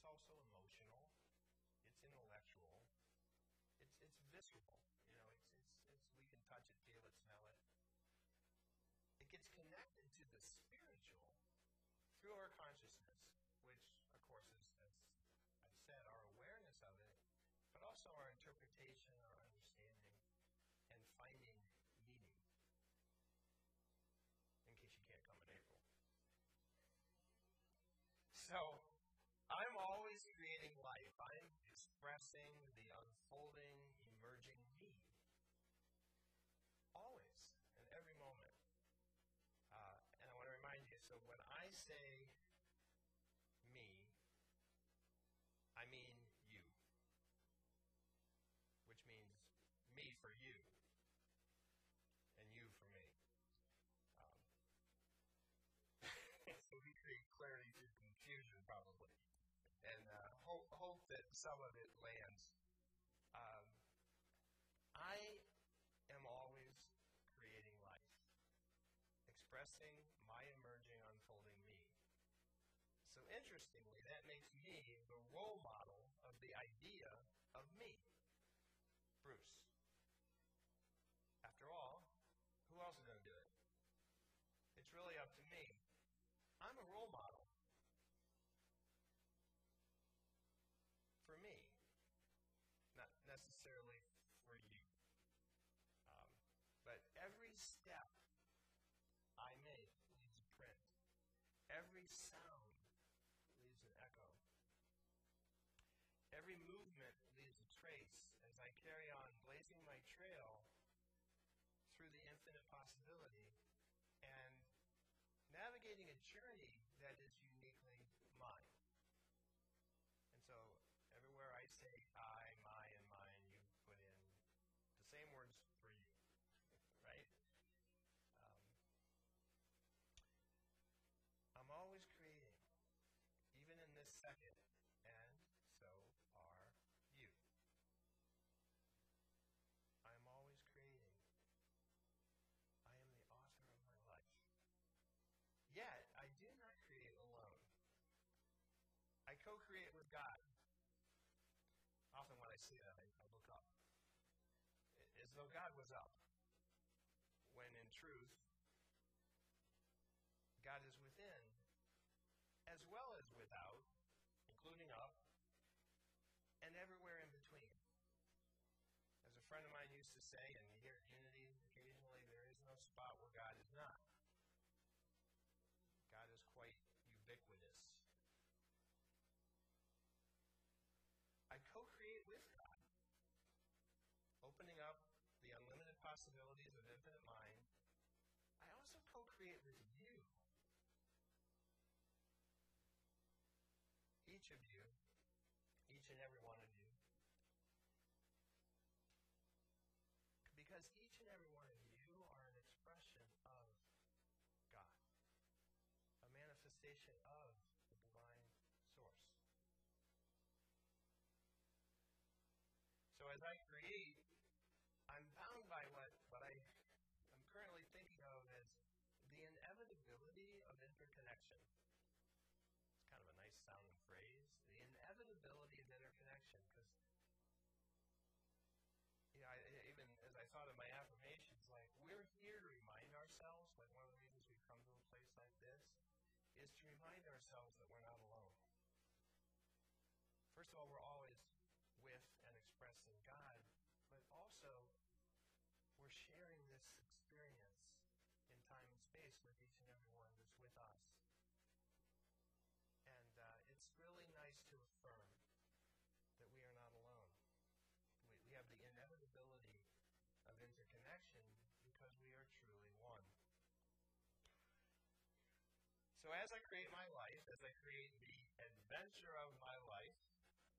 it's also emotional, it's intellectual, it's, it's visceral. You know, it's, it's, it's, we can touch it, feel it, smell it. It gets connected to the spiritual through our consciousness, which, of course, is, as I've said, our awareness of it, but also our interpretation, our understanding, and finding meaning. In case you can't come in April. So, I'm creating life. I'm expressing the unfolding, emerging me. Always, in every moment. Uh, and I want to remind you so when I say me, I mean you. Which means me for you, that some of it lands. Um, I am always creating life, expressing my emerging, unfolding me. So interestingly, that makes me the role model of the idea of me, Bruce. After all, who else is going to do it? It's really up to me. I'm a role model. for me, not necessarily for you. Um, but every step I make leaves a print. Every sound leaves an echo. Every movement leaves a trace as I carry on blazing my trail through the infinite possibility and navigating a journey that is uniquely mine. And so Everywhere I say I, my, and mine, you put in the same words for you, right? Um, I'm always creating, even in this second, and so are you. I am always creating. I am the author of my life. Yet, I do not create alone. I co create with God often when I see that, I, I look up. As though God was up. When in truth, God is within as well as without, including up, and everywhere in between. As a friend of mine used to say, and here at Unity, occasionally there is no spot where God is not. God is quite ubiquitous. I co create with God, opening up the unlimited possibilities of infinite mind. I also co create with you. Each of you, each and every one of Because each and every one of you are an expression of God, a manifestation of the divine source. So as I is to remind ourselves that we're not alone. First of all, we're always with and expressing God, but also we're sharing this experience in time and space with each and every one that's with us. And uh, it's really nice to affirm that we are not alone. We, we have the inevitability of interconnection because we are truly So as I create my life, as I create the adventure of my life,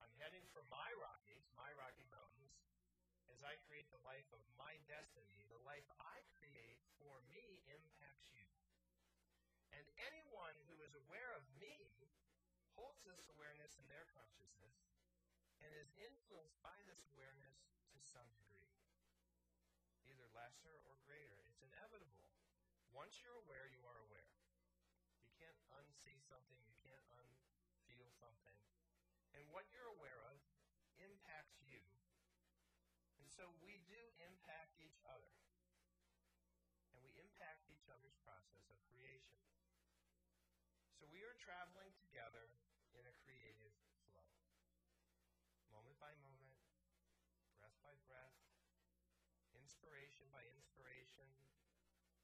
I'm heading for my Rockies, my Rocky Mountains, as I create the life of my destiny. The life I create for me impacts you. And anyone who is aware of me holds this awareness in their consciousness and is influenced by this awareness to some degree, either lesser or greater. It's inevitable. Once you're aware, you are aware. You can't unsee something, you can't un something, and what you're aware of impacts you. And so we do impact each other. And we impact each other's process of creation. So we are traveling together in a creative flow. Moment by moment, breath by breath, inspiration by inspiration,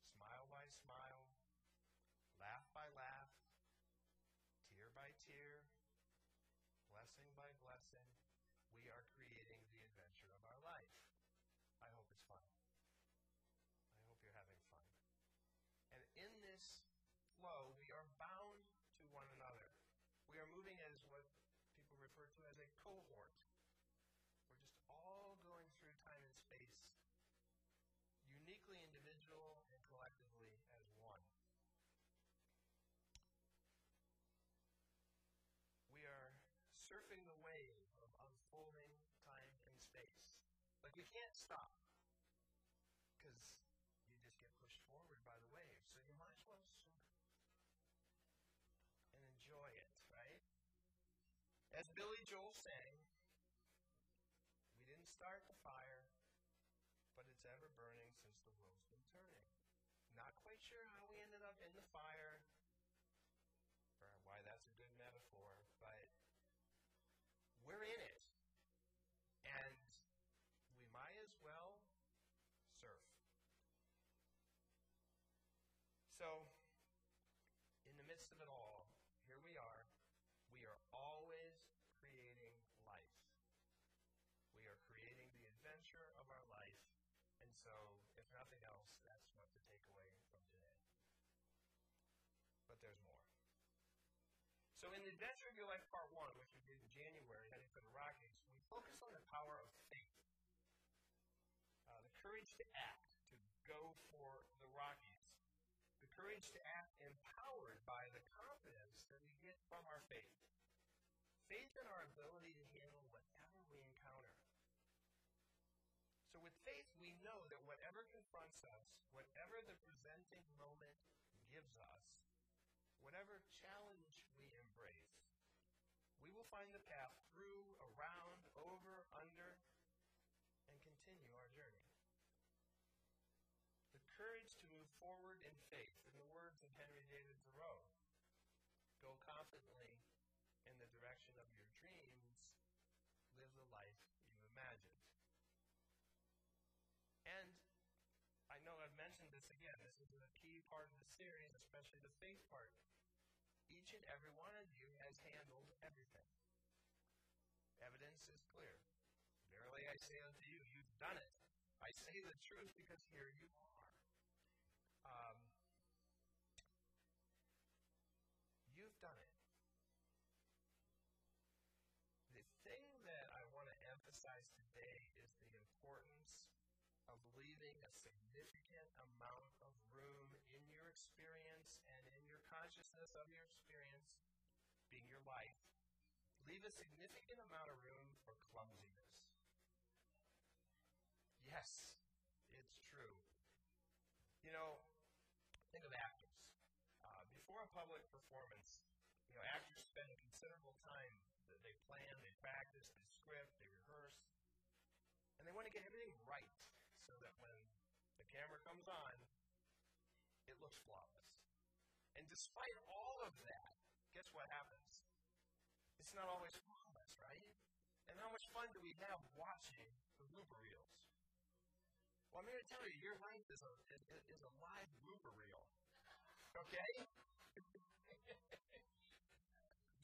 smile by smile, laugh by laugh, tear by tear, blessing by blessing, we are creating the adventure of our life. I hope it's fun. I hope you're having fun. And in this flow, we are bound to one another. We are moving as what people refer to as a cohort. We're just all going through time and space, uniquely individual and collectively as one. We are surfing the wave of unfolding time and space. But you can't stop because you just get pushed forward by the wave. So you might as well surf and enjoy it, right? As Billy Joel sang, we didn't start the fire, but it's ever burning since the world's been turning. Not quite sure how we ended up in the fire, or why that's a good metaphor, but we're in it. And we might as well surf. So, in the midst of it all, here we are. We are always creating life. We are creating the adventure of our life. And so, if nothing else, that's what to take away from today. But there's more. So in the Adventure of Your Life Part 1, which we did in January, heading for the Rockies, we focused on the power of faith. Uh, the courage to act, to go. The courage to act empowered by the confidence that we get from our faith. Faith in our ability to handle whatever we encounter. So with faith, we know that whatever confronts us, whatever the presenting moment gives us, whatever challenge we embrace, we will find the path through, around, over, under, and continue our journey. The courage to move forward in faith, in the words of Henry David Thoreau, go confidently in the direction of your dreams, live the life you imagined. And I know I've mentioned this again. This is a key part of the series, especially the faith part. Each and every one of you has handled everything. Evidence is clear. Verily I say unto you, you've done it. I say the truth because here you are. Um, significant amount of room in your experience and in your consciousness of your experience being your life. Leave a significant amount of room for clumsiness. Yes, it's true. You know, think of actors. Uh, before a public performance, you know, actors spend considerable time. They plan, they practice, they script, they rehearse, and they want to get everything right camera comes on, it looks flawless. And despite all of that, guess what happens? It's not always flawless, right? And how much fun do we have watching the blooper reels? Well, I'm here to tell you, your life is a, is, is a live blooper reel. Okay?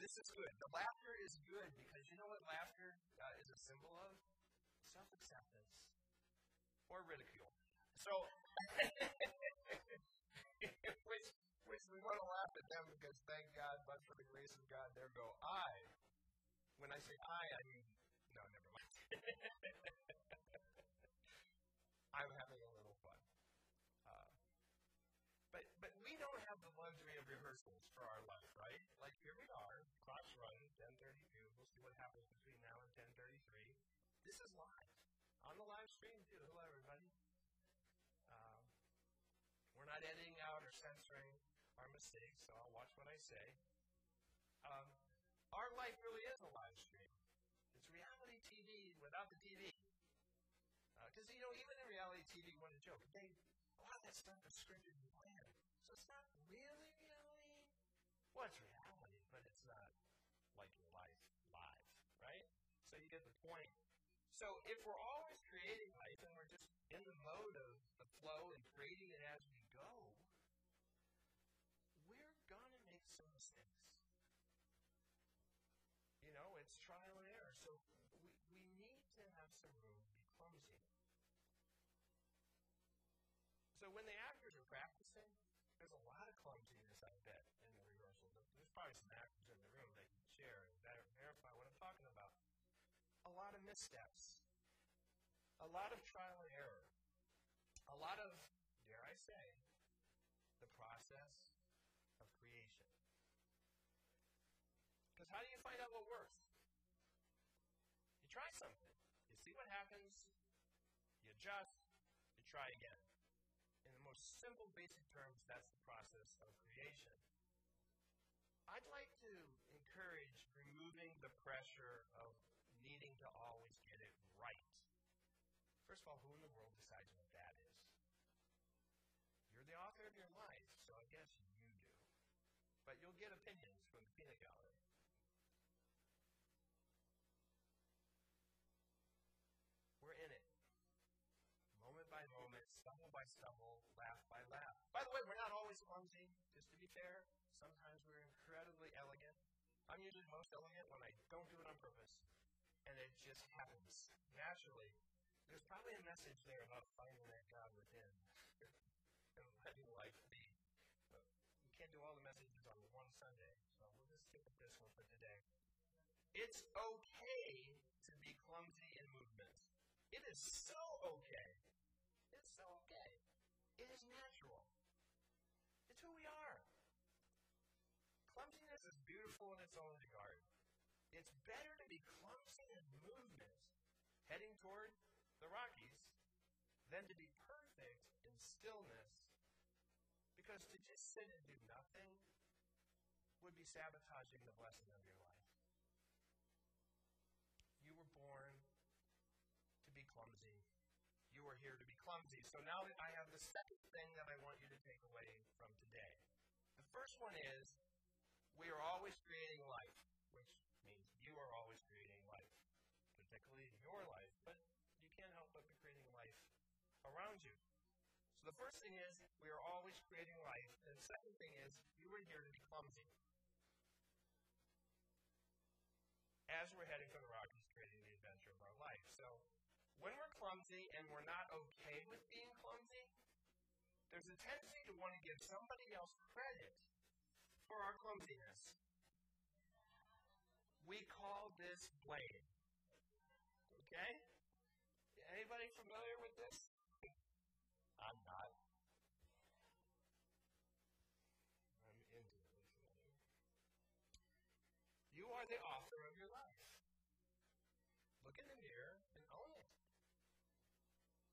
this is good. The laughter is good because you know what laughter uh, is a symbol of? Self acceptance or ridicule. So, which, which we want to laugh at them because thank God, but for the grace of God, there go I. When I say I, I mean, no, never mind. I'm having a little fun. Uh, but, but we don't have the luxury of rehearsals for our life, right? Like here we are, clock's running, 10:32. We'll see what happens between now and 10:33. This is live on the live stream too. Hello, everybody. Um, we're not editing mistakes, so I'll watch what I say. Um, our life really is a live stream. It's reality TV without the TV. Because, uh, you know, even in reality TV, when a joke, they, a lot of that stuff is scripted and planned. So it's not really reality. Well, it's reality, but it's not like your life live, right? So you get the point. So if we're always creating life and we're just in the mode of the flow and creating it as we go, we're going to make some mistakes. You know, it's trial and error. So we, we need to have some room to be clumsy. So when the actors are practicing, there's a lot of clumsiness, I bet, in the rehearsal. There's probably some actors in the room that can share and better verify what I'm talking about a lot of missteps, a lot of trial and error, a lot of, dare I say, the process of creation. Because how do you find out what works? You try something, you see what happens, you adjust, you try again. In the most simple, basic terms, that's the process of creation. I'd like to encourage removing the pressure of needing to always get it right. First of all, who in the world decides what that is? You're the author of your life, so I guess you do. But you'll get opinions from the peanut gallery. We're in it. Moment by moment, stumble by stumble, laugh by laugh. By the way, we're not always clumsy, just to be fair. Sometimes we're incredibly elegant. I'm usually most elegant when I don't do it on purpose and it just happens naturally. There's probably a message there about finding that God within and letting life be. But we can't do all the messages on one Sunday, so we'll just stick with this one for today. It's okay to be clumsy in movement. It is so okay. It's so okay. It is natural. It's who we are. Clumsiness in its own regard. It's better to be clumsy in movement, heading toward the Rockies, than to be perfect in stillness. Because to just sit and do nothing would be sabotaging the blessing of your life. You were born to be clumsy. You are here to be clumsy. So now that I have the second thing that I want you to take away from today. The first one is we are always creating life, which means you are always creating life, particularly your life, but you can't help but be creating life around you. So the first thing is we are always creating life, and the second thing is you are here to be clumsy. As we're heading for the Rockies, creating the adventure of our life. So when we're clumsy and we're not okay with being clumsy, there's a tendency to want to give somebody else credit for our clumsiness. We call this blame. Okay? Anybody familiar with this? I'm not. I'm intimately familiar. You are the author of your life. Look in the mirror and own it.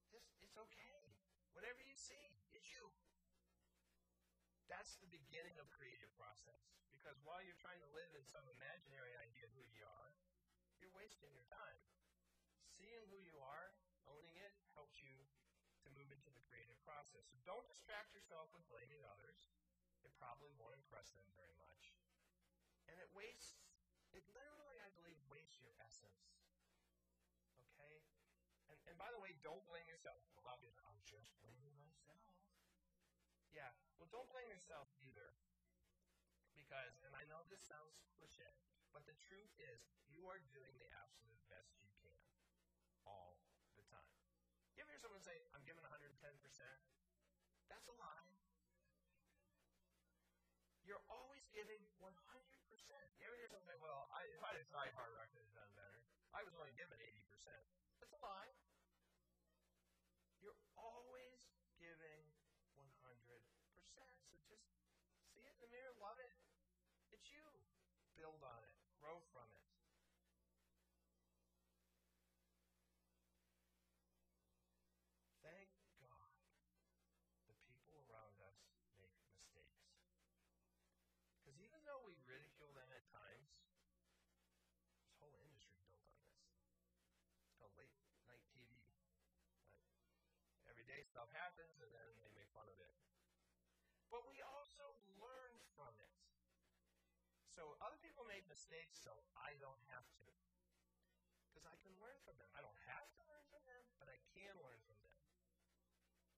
Just, it's okay. Whatever you see. That's the beginning of creative process. Because while you're trying to live in some imaginary idea of who you are, you're wasting your time. Seeing who you are, owning it, helps you to move into the creative process. So don't distract yourself with blaming others. It probably won't impress them very much. And it wastes, it literally, I believe, wastes your essence. Okay? And, and by the way, don't blame yourself. Well, I'll just. Yeah, well, don't blame yourself either. Because, and I know this sounds cliche, but the truth is, you are doing the absolute best you can all the time. You ever hear someone say, I'm giving 110%? That's a lie. You're always giving 100%. You ever hear someone say, well, I, if I had tried harder, I could have done better. I was only given 80%. That's a lie. build on it, grow from it. Thank God the people around us make mistakes. Because even though we ridicule them at times, this whole industry built on this. It's called late night TV. Right? Every day stuff happens, and then they make fun of it. But we also so other people made mistakes, so I don't have to. Because I can learn from them. I don't have to learn from them, but I can learn from them.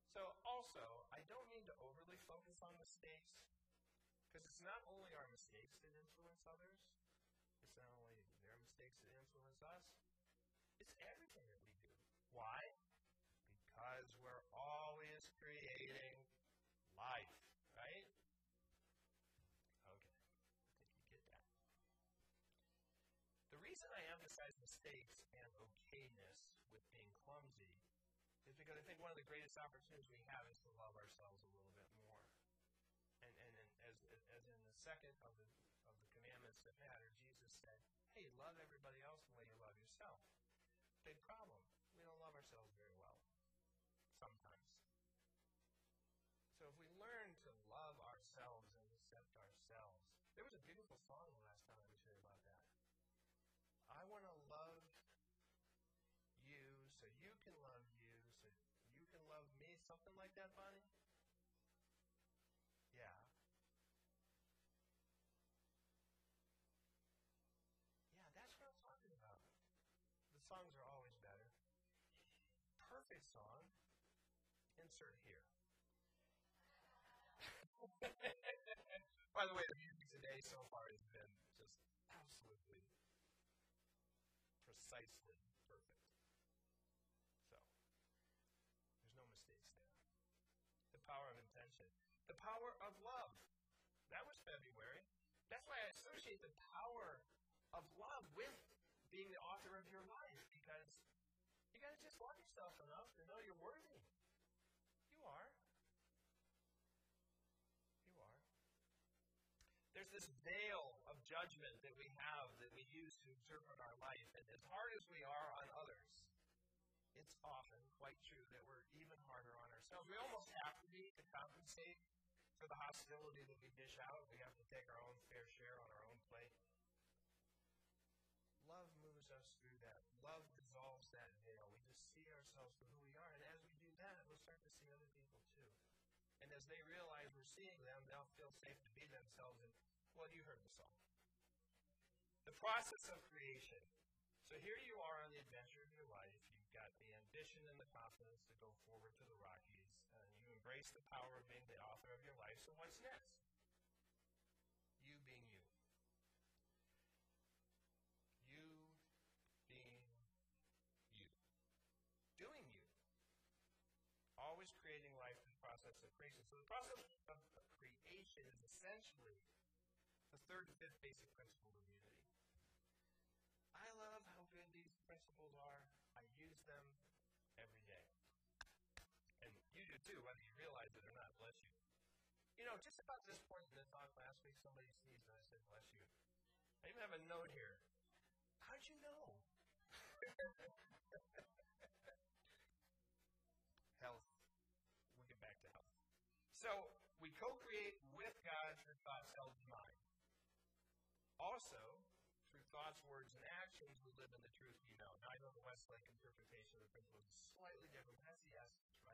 So also, I don't need to overly focus on mistakes, because it's not only our mistakes that influence others, it's not only their mistakes that influence us, it's everything that we do. Why? Because we're always creating life, right? Okay, I think you get that. The reason I emphasize mistakes and okayness with being clumsy is because I think one of the greatest opportunities we have is to love ourselves a little bit more. And, and, and as, as in the second of the, of the commandments that matter, Jesus said, hey, love everybody else the way you love yourself. Big problem. We don't love ourselves Something like that, Bonnie? Yeah. Yeah, that's what I'm talking about. The songs are always better. Perfect song. Insert here. By the way, the music today so far has been just absolutely precisely power of love. That was February. That's why I associate the power of love with being the author of your life because you got to just love yourself enough to know you're worthy. You are. You are. There's this veil of judgment that we have that we use to interpret our life. And as hard as we are on others, it's often quite true that we're even harder on ourselves. We almost have to be to compensate for the hostility that we dish out. We have to take our own fair share on our own plate. Love moves us through that. Love dissolves that veil. We just see ourselves for who we are. And as we do that, we'll start to see other people too. And as they realize we're seeing them, they'll feel safe to be themselves. And, well, you heard the song. The process of creation. So here you are on the adventure of your life. You've got the ambition and the confidence to go forward to the Rockies. Embrace the power of being the author of your life. So what's next? You being you. You being you. Doing you. Always creating life in the process of creation. So the process of creation is essentially the third and fifth basic principle of unity. I love how good these principles are. I use them every day. And you do too, whether you realize it or not. Bless you. You know, just about this point in the talk last week, somebody sneezed and I said, bless you. I even have a note here. How'd you know? health. We'll get back to health. So, we co create with God through thoughts held in mind. Also, through thoughts, words, and actions, we live in the truth we know. Now, I know the Westlake interpretation of the principle is slightly different, but that's the essence, right?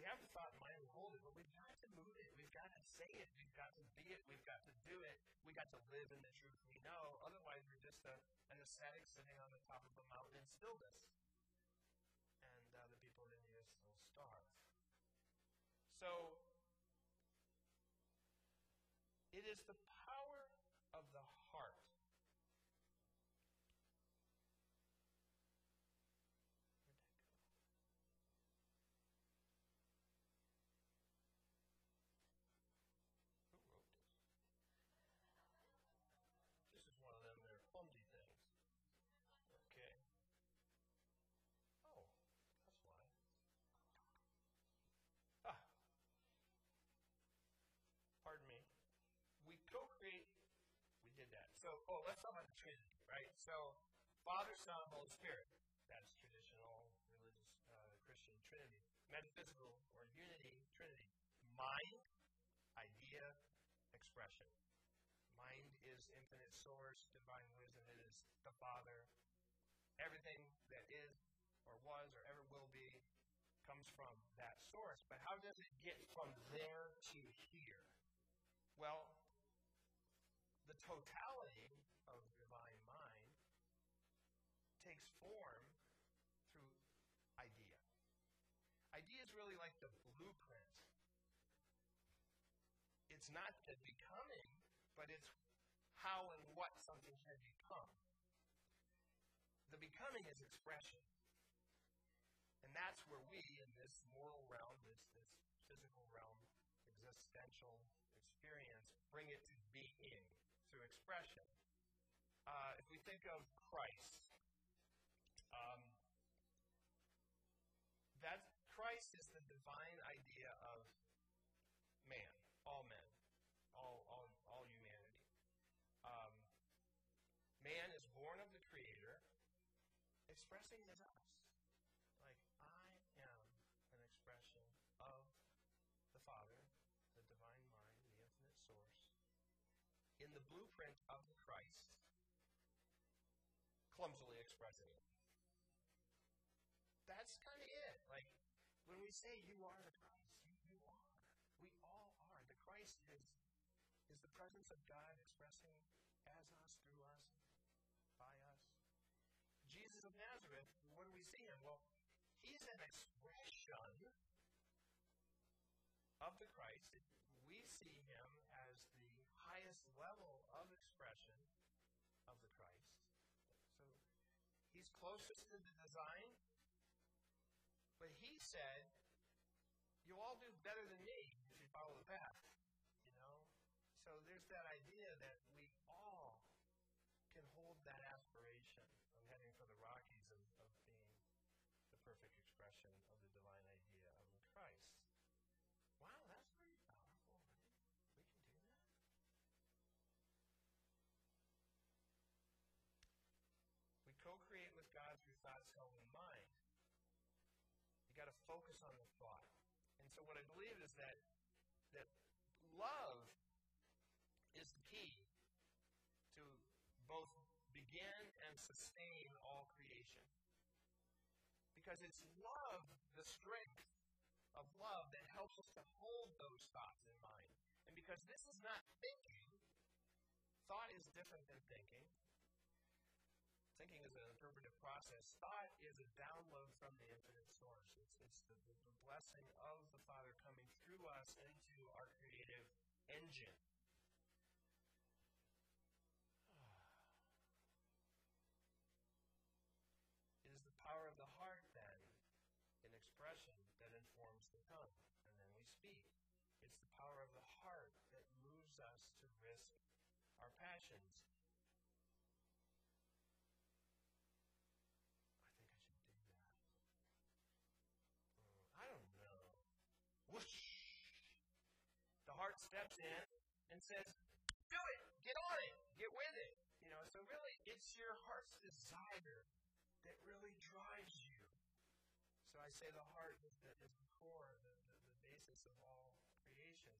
We have the thought in mind, we hold it, but we've got to move it. We've got to say it. We've got to be it. We've got to do it. We've got to live in the truth we know. Otherwise, we're just a, an ascetic sitting on the top of a mountain in stillness. And uh, the people in India still starve. So, it is the We co-create. We did that. So, oh, let's talk about the Trinity, right? So, Father, Son, Holy Spirit. That's traditional religious uh, Christian Trinity. Metaphysical or unity Trinity. Mind, idea, expression. Mind is infinite source, divine wisdom. It is the Father. Everything that is or was or ever will be comes from that source. But how does it get from there to here? Well, totality of the divine mind takes form through idea. Idea is really like the blueprint. It's not the becoming, but it's how and what something can become. The becoming is expression. And that's where we, in this moral realm, this, this physical realm, existential experience, bring it to being expression. Uh, if we think of Christ, um, that Christ is the divine idea of man, all men, all, all, all humanity. Um, man is born of the Creator, expressing his us. Like, I am an expression of the Father, the divine mind, the infinite source, in the blueprint of Christ, clumsily expressing it. That's kind of it. Like, when we say you are the Christ, you, you are. We all are. The Christ is, is the presence of God expressing as us, through us, by us. Jesus of Nazareth, what do we see him? Well, he's an expression of the Christ. We see him as the highest level of expression of the Christ. So he's closest to the design, but he said, You'll all do better than me if you follow the path. You know? So there's that idea that we all can hold that aspiration of heading for the Rockies of, of being the perfect expression of the divine idea of Christ. So what I believe is that that love is the key to both begin and sustain all creation. Because it's love, the strength of love, that helps us to hold those thoughts in mind. And because this is not thinking, thought is different than thinking. Thinking is an interpretive process. Thought is a download from the infinite source. It's, it's the, the, the blessing of the Father coming through us into our creative engine. It is the power of the heart, then, in expression, that informs the tongue, and then we speak. It's the power of the heart that moves us to risk our passions. Steps in and says, Do it! Get on it! Get with it! You know, so really, it's your heart's desire that really drives you. So I say the heart is the, is the core, the, the, the basis of all creation.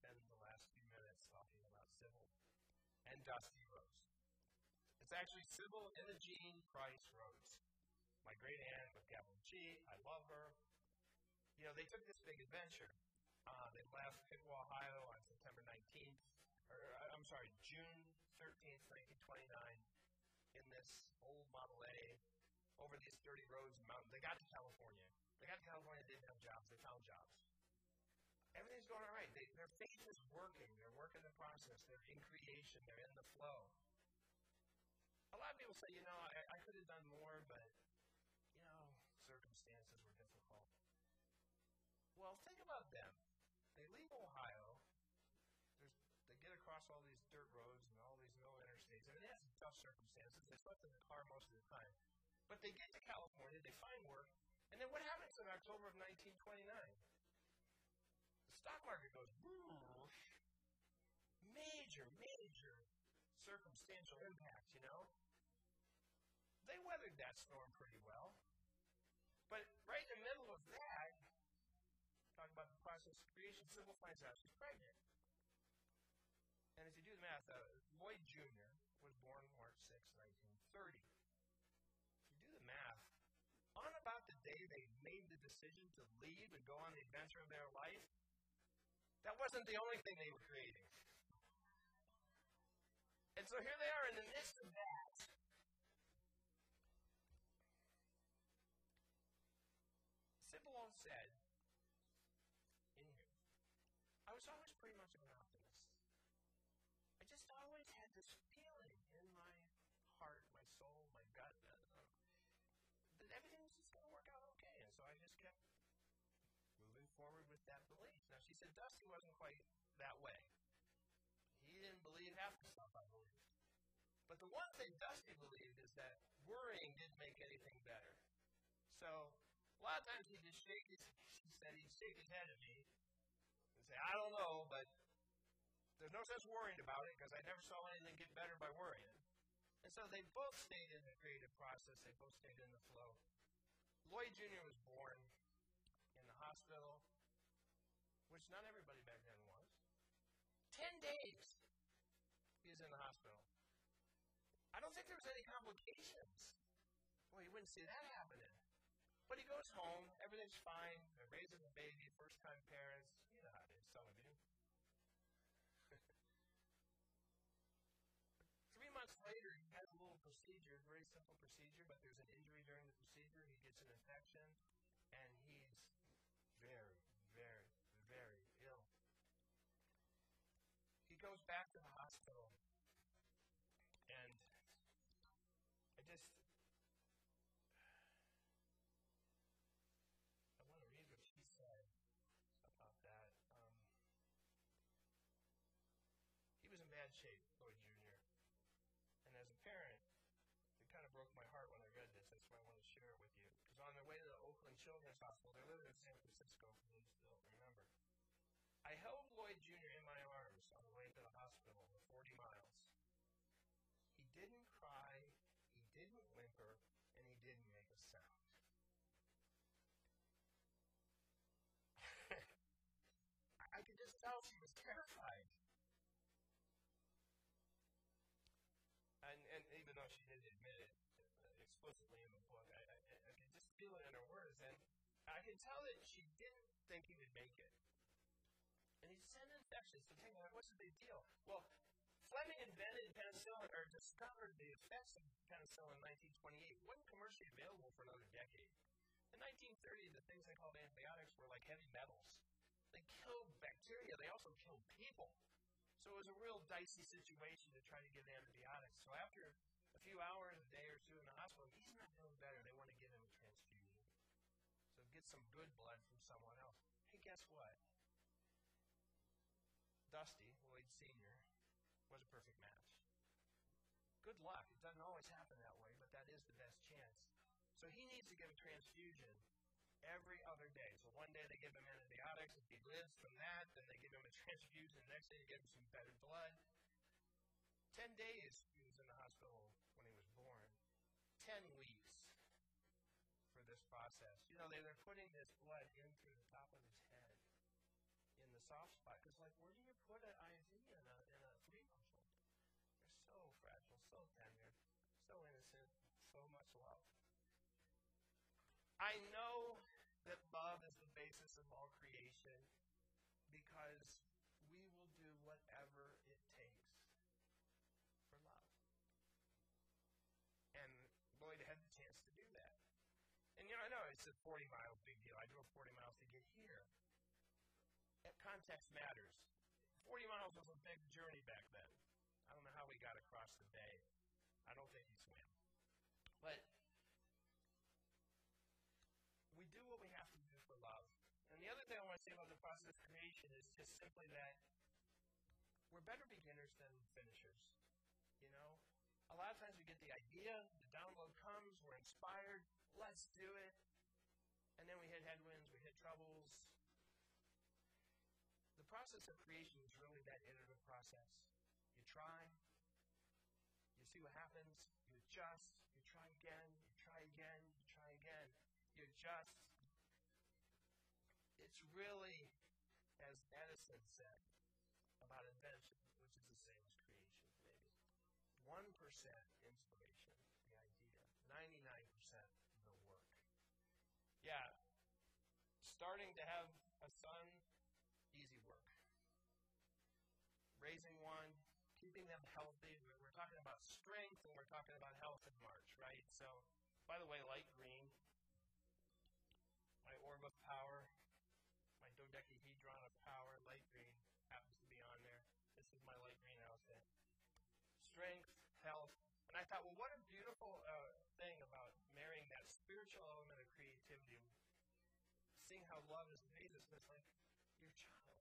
Spend the last few minutes talking about Sybil and dusty. It's actually Sybil Imogene Price Roads. My great aunt with Gavel G. I love her. You know, they took this big adventure. Uh, they left Piqua, Ohio on September 19th, or I'm sorry, June 13th, 1929, in this old Model A over these dirty roads and mountains. They got to California. They got to California, they didn't have jobs, they found jobs. Everything's going all right. They, their faith is working. They're working the process. They're in creation. They're in the flow. A lot of people say, you know, I, I could have done more, but, you know, circumstances were difficult. Well, think about them. They leave Ohio. They get across all these dirt roads and all these no interstates. Mean, they have some tough circumstances. They slept in the car most of the time. But they get to California, they find work, and then what happens in October of 1929? The stock market goes whoosh. Major, major circumstantial impact, you know? They weathered that storm pretty well. But right in the middle of that, talking about the process of creation, Sybil finds out she's pregnant. And if you do the math, uh, Lloyd Jr. was born March 6, 1930. If you do the math, on about the day they made the decision to leave and go on the adventure of their life, that wasn't the only thing they were creating. And so here they are in the midst of that. Said, in I was always pretty much an optimist. I just always had this feeling in my heart, my soul, my gut, uh, that everything was just going to work out okay. And so I just kept moving forward with that belief. Now, she said Dusty wasn't quite that way. He didn't believe half the stuff I believed. But the one thing Dusty believed is that worrying didn't make anything better. So a lot of times he'd just shake his, he said he'd shake his head at me and say, I don't know, but there's no sense worrying about it because I never saw anything get better by worrying. And so they both stayed in the creative process. They both stayed in the flow. Lloyd Jr. was born in the hospital, which not everybody back then was. Ten days he was in the hospital. I don't think there was any complications. Boy, you wouldn't see that happening. But he goes home, everything's fine. They're raising the baby, first time parents. You know how it is, some of you. Three months later, he has a little procedure, a very simple procedure, but there's an injury during the procedure. He gets an infection, and he's very, very, very ill. He goes back to the hospital, bad shape, Lloyd Jr. And as a parent, it kind of broke my heart when I read this. That's why I want to share it with you. Because on their way to the Oakland Children's Hospital, they're living in San Francisco, for those who don't remember. I held Lloyd Jr. in my arms on the way to the hospital, 40 miles. He didn't cry, he didn't whimper, and he didn't make a sound. I could just tell she was terrified. Even she didn't admit it uh, explicitly in the book, I, I, I could just feel it in her words. And I could tell that she didn't think he would make it. And he sent infections to hang on, what's the big deal? Well, Fleming invented penicillin, or discovered the effects of penicillin in 1928. It wasn't commercially available for another decade. In 1930, the things they called antibiotics were like heavy metals. They killed bacteria, they also killed people. So it was a real dicey situation to try to give antibiotics. So after few hours, a day or two in the hospital, he's not feeling better. They want to give him a transfusion. So get some good blood from someone else. Hey, guess what? Dusty, Lloyd Sr., was a perfect match. Good luck. It doesn't always happen that way, but that is the best chance. So he needs to get a transfusion every other day. So one day they give him antibiotics. If he lives from that, then they give him a transfusion. The next day they give him some better blood. Ten days 10 weeks for this process. You know, they're putting this blood in through the top of his head in the soft spot. It's like, where do you put an IV in a, in a three month old? They're so fragile, so tender, so innocent, so much love. I know It's a 40 mile big deal. I drove 40 miles to get here. That context matters. 40 miles was a big journey back then. I don't know how we got across the bay. I don't think he swam. But we do what we have to do for love. And the other thing I want to say about the process of creation is just simply that we're better beginners than finishers. You know, a lot of times we get the idea, the download comes, we're inspired, let's do it. And then we hit headwinds, we hit troubles. The process of creation is really that iterative process. You try, you see what happens, you adjust, you try again, you try again, you try again you're just, it's really, as Edison said about invention, which is the same as creation, maybe. 1% inspiration, the idea, 99% the work. Yeah, starting to have a son, easy work. Raising one, keeping them healthy. We're talking about strength and we're talking about health in March, right? So, by the way, light green, my orb of power, my dodecahedron of power, light green, happens to be on there. This is my light green outfit. Strength, health. And I thought, well, what a beautiful uh, thing about marrying that spiritual element seeing how love is Jesus, it's like your child.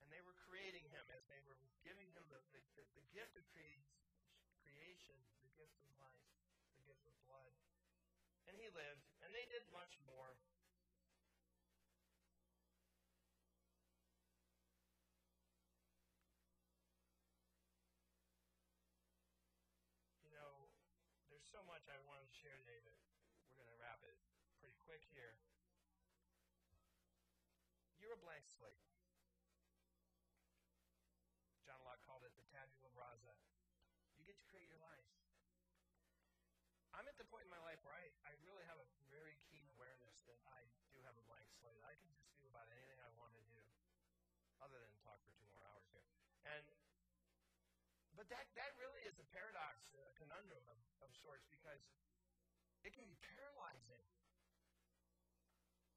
And they were creating him as they were giving him the, the, the, the gift of creation, the gift of life, the gift of blood. And he lived, and they did much more. You know, there's so much I want to share today that we're going to wrap it pretty quick here. You're a blank slate. John Locke called it the tabula rasa. You get to create your life. I'm at the point in my life where I, I really have a very keen awareness that I do have a blank slate. I can just do about anything I want to do, other than talk for two more hours here. And but that, that really is a paradox, a conundrum of, of sorts, because it can be paralyzing.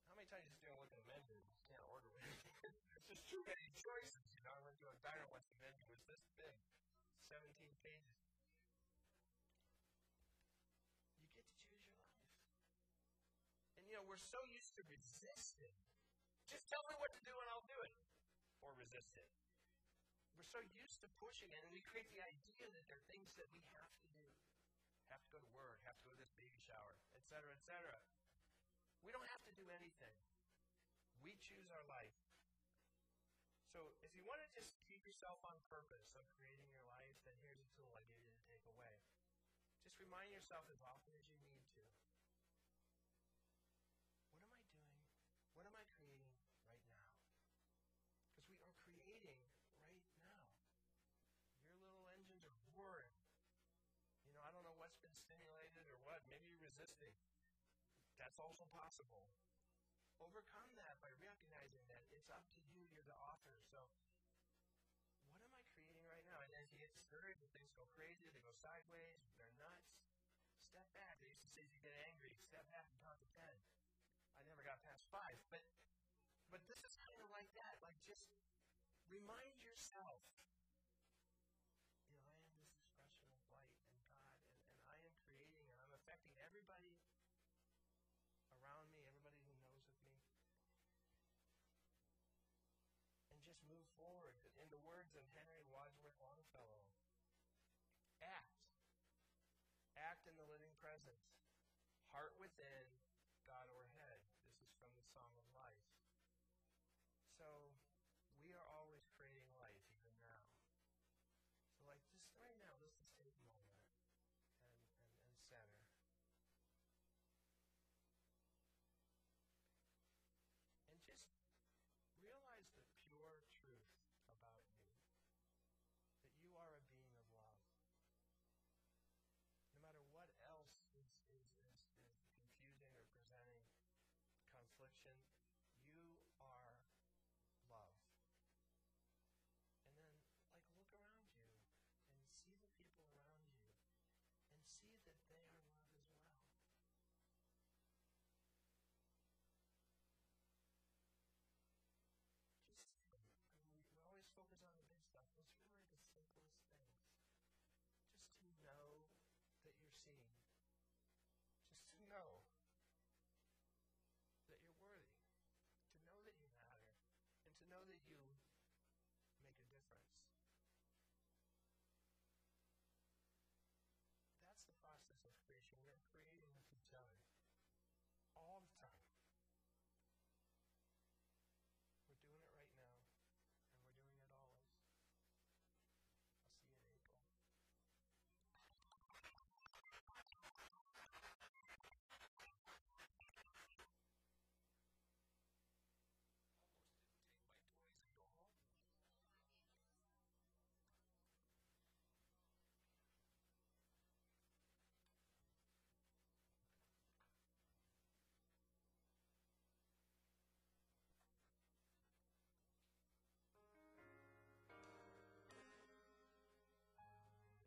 How many times you just look at a menu and you can't order it? There's too many choices. You know, I went to a diner once, the menu was this big, 17 pages. You get to choose your life. And you know, we're so used to resisting. Just tell me what to do and I'll do it. Or resist it. We're so used to pushing it, and we create the idea that there are things that we have to do. Have to go to work, have to go to this baby shower, etc., etc. We don't have to do anything. We choose our life. So if you want to just keep yourself on purpose of creating your life, then here's a tool I give you to take away. Just remind yourself as often as you need to. What am I doing? What am I creating right now? Because we are creating right now. Your little engines are roaring. You know, I don't know what's been stimulated or what. Maybe you're resisting. That's also possible. Overcome that by recognizing that it's up to you. You're the author. So, what am I creating right now? And as you get discouraged, when things go crazy, they go sideways, they're nuts, step back. They used to say if you get angry, step back and count to ten. I never got past five. But but this is kind of like that. Like just remind yourself, move forward. In the words of Henry Wadsworth Longfellow, act. Act in the living present. Heart within, seeing.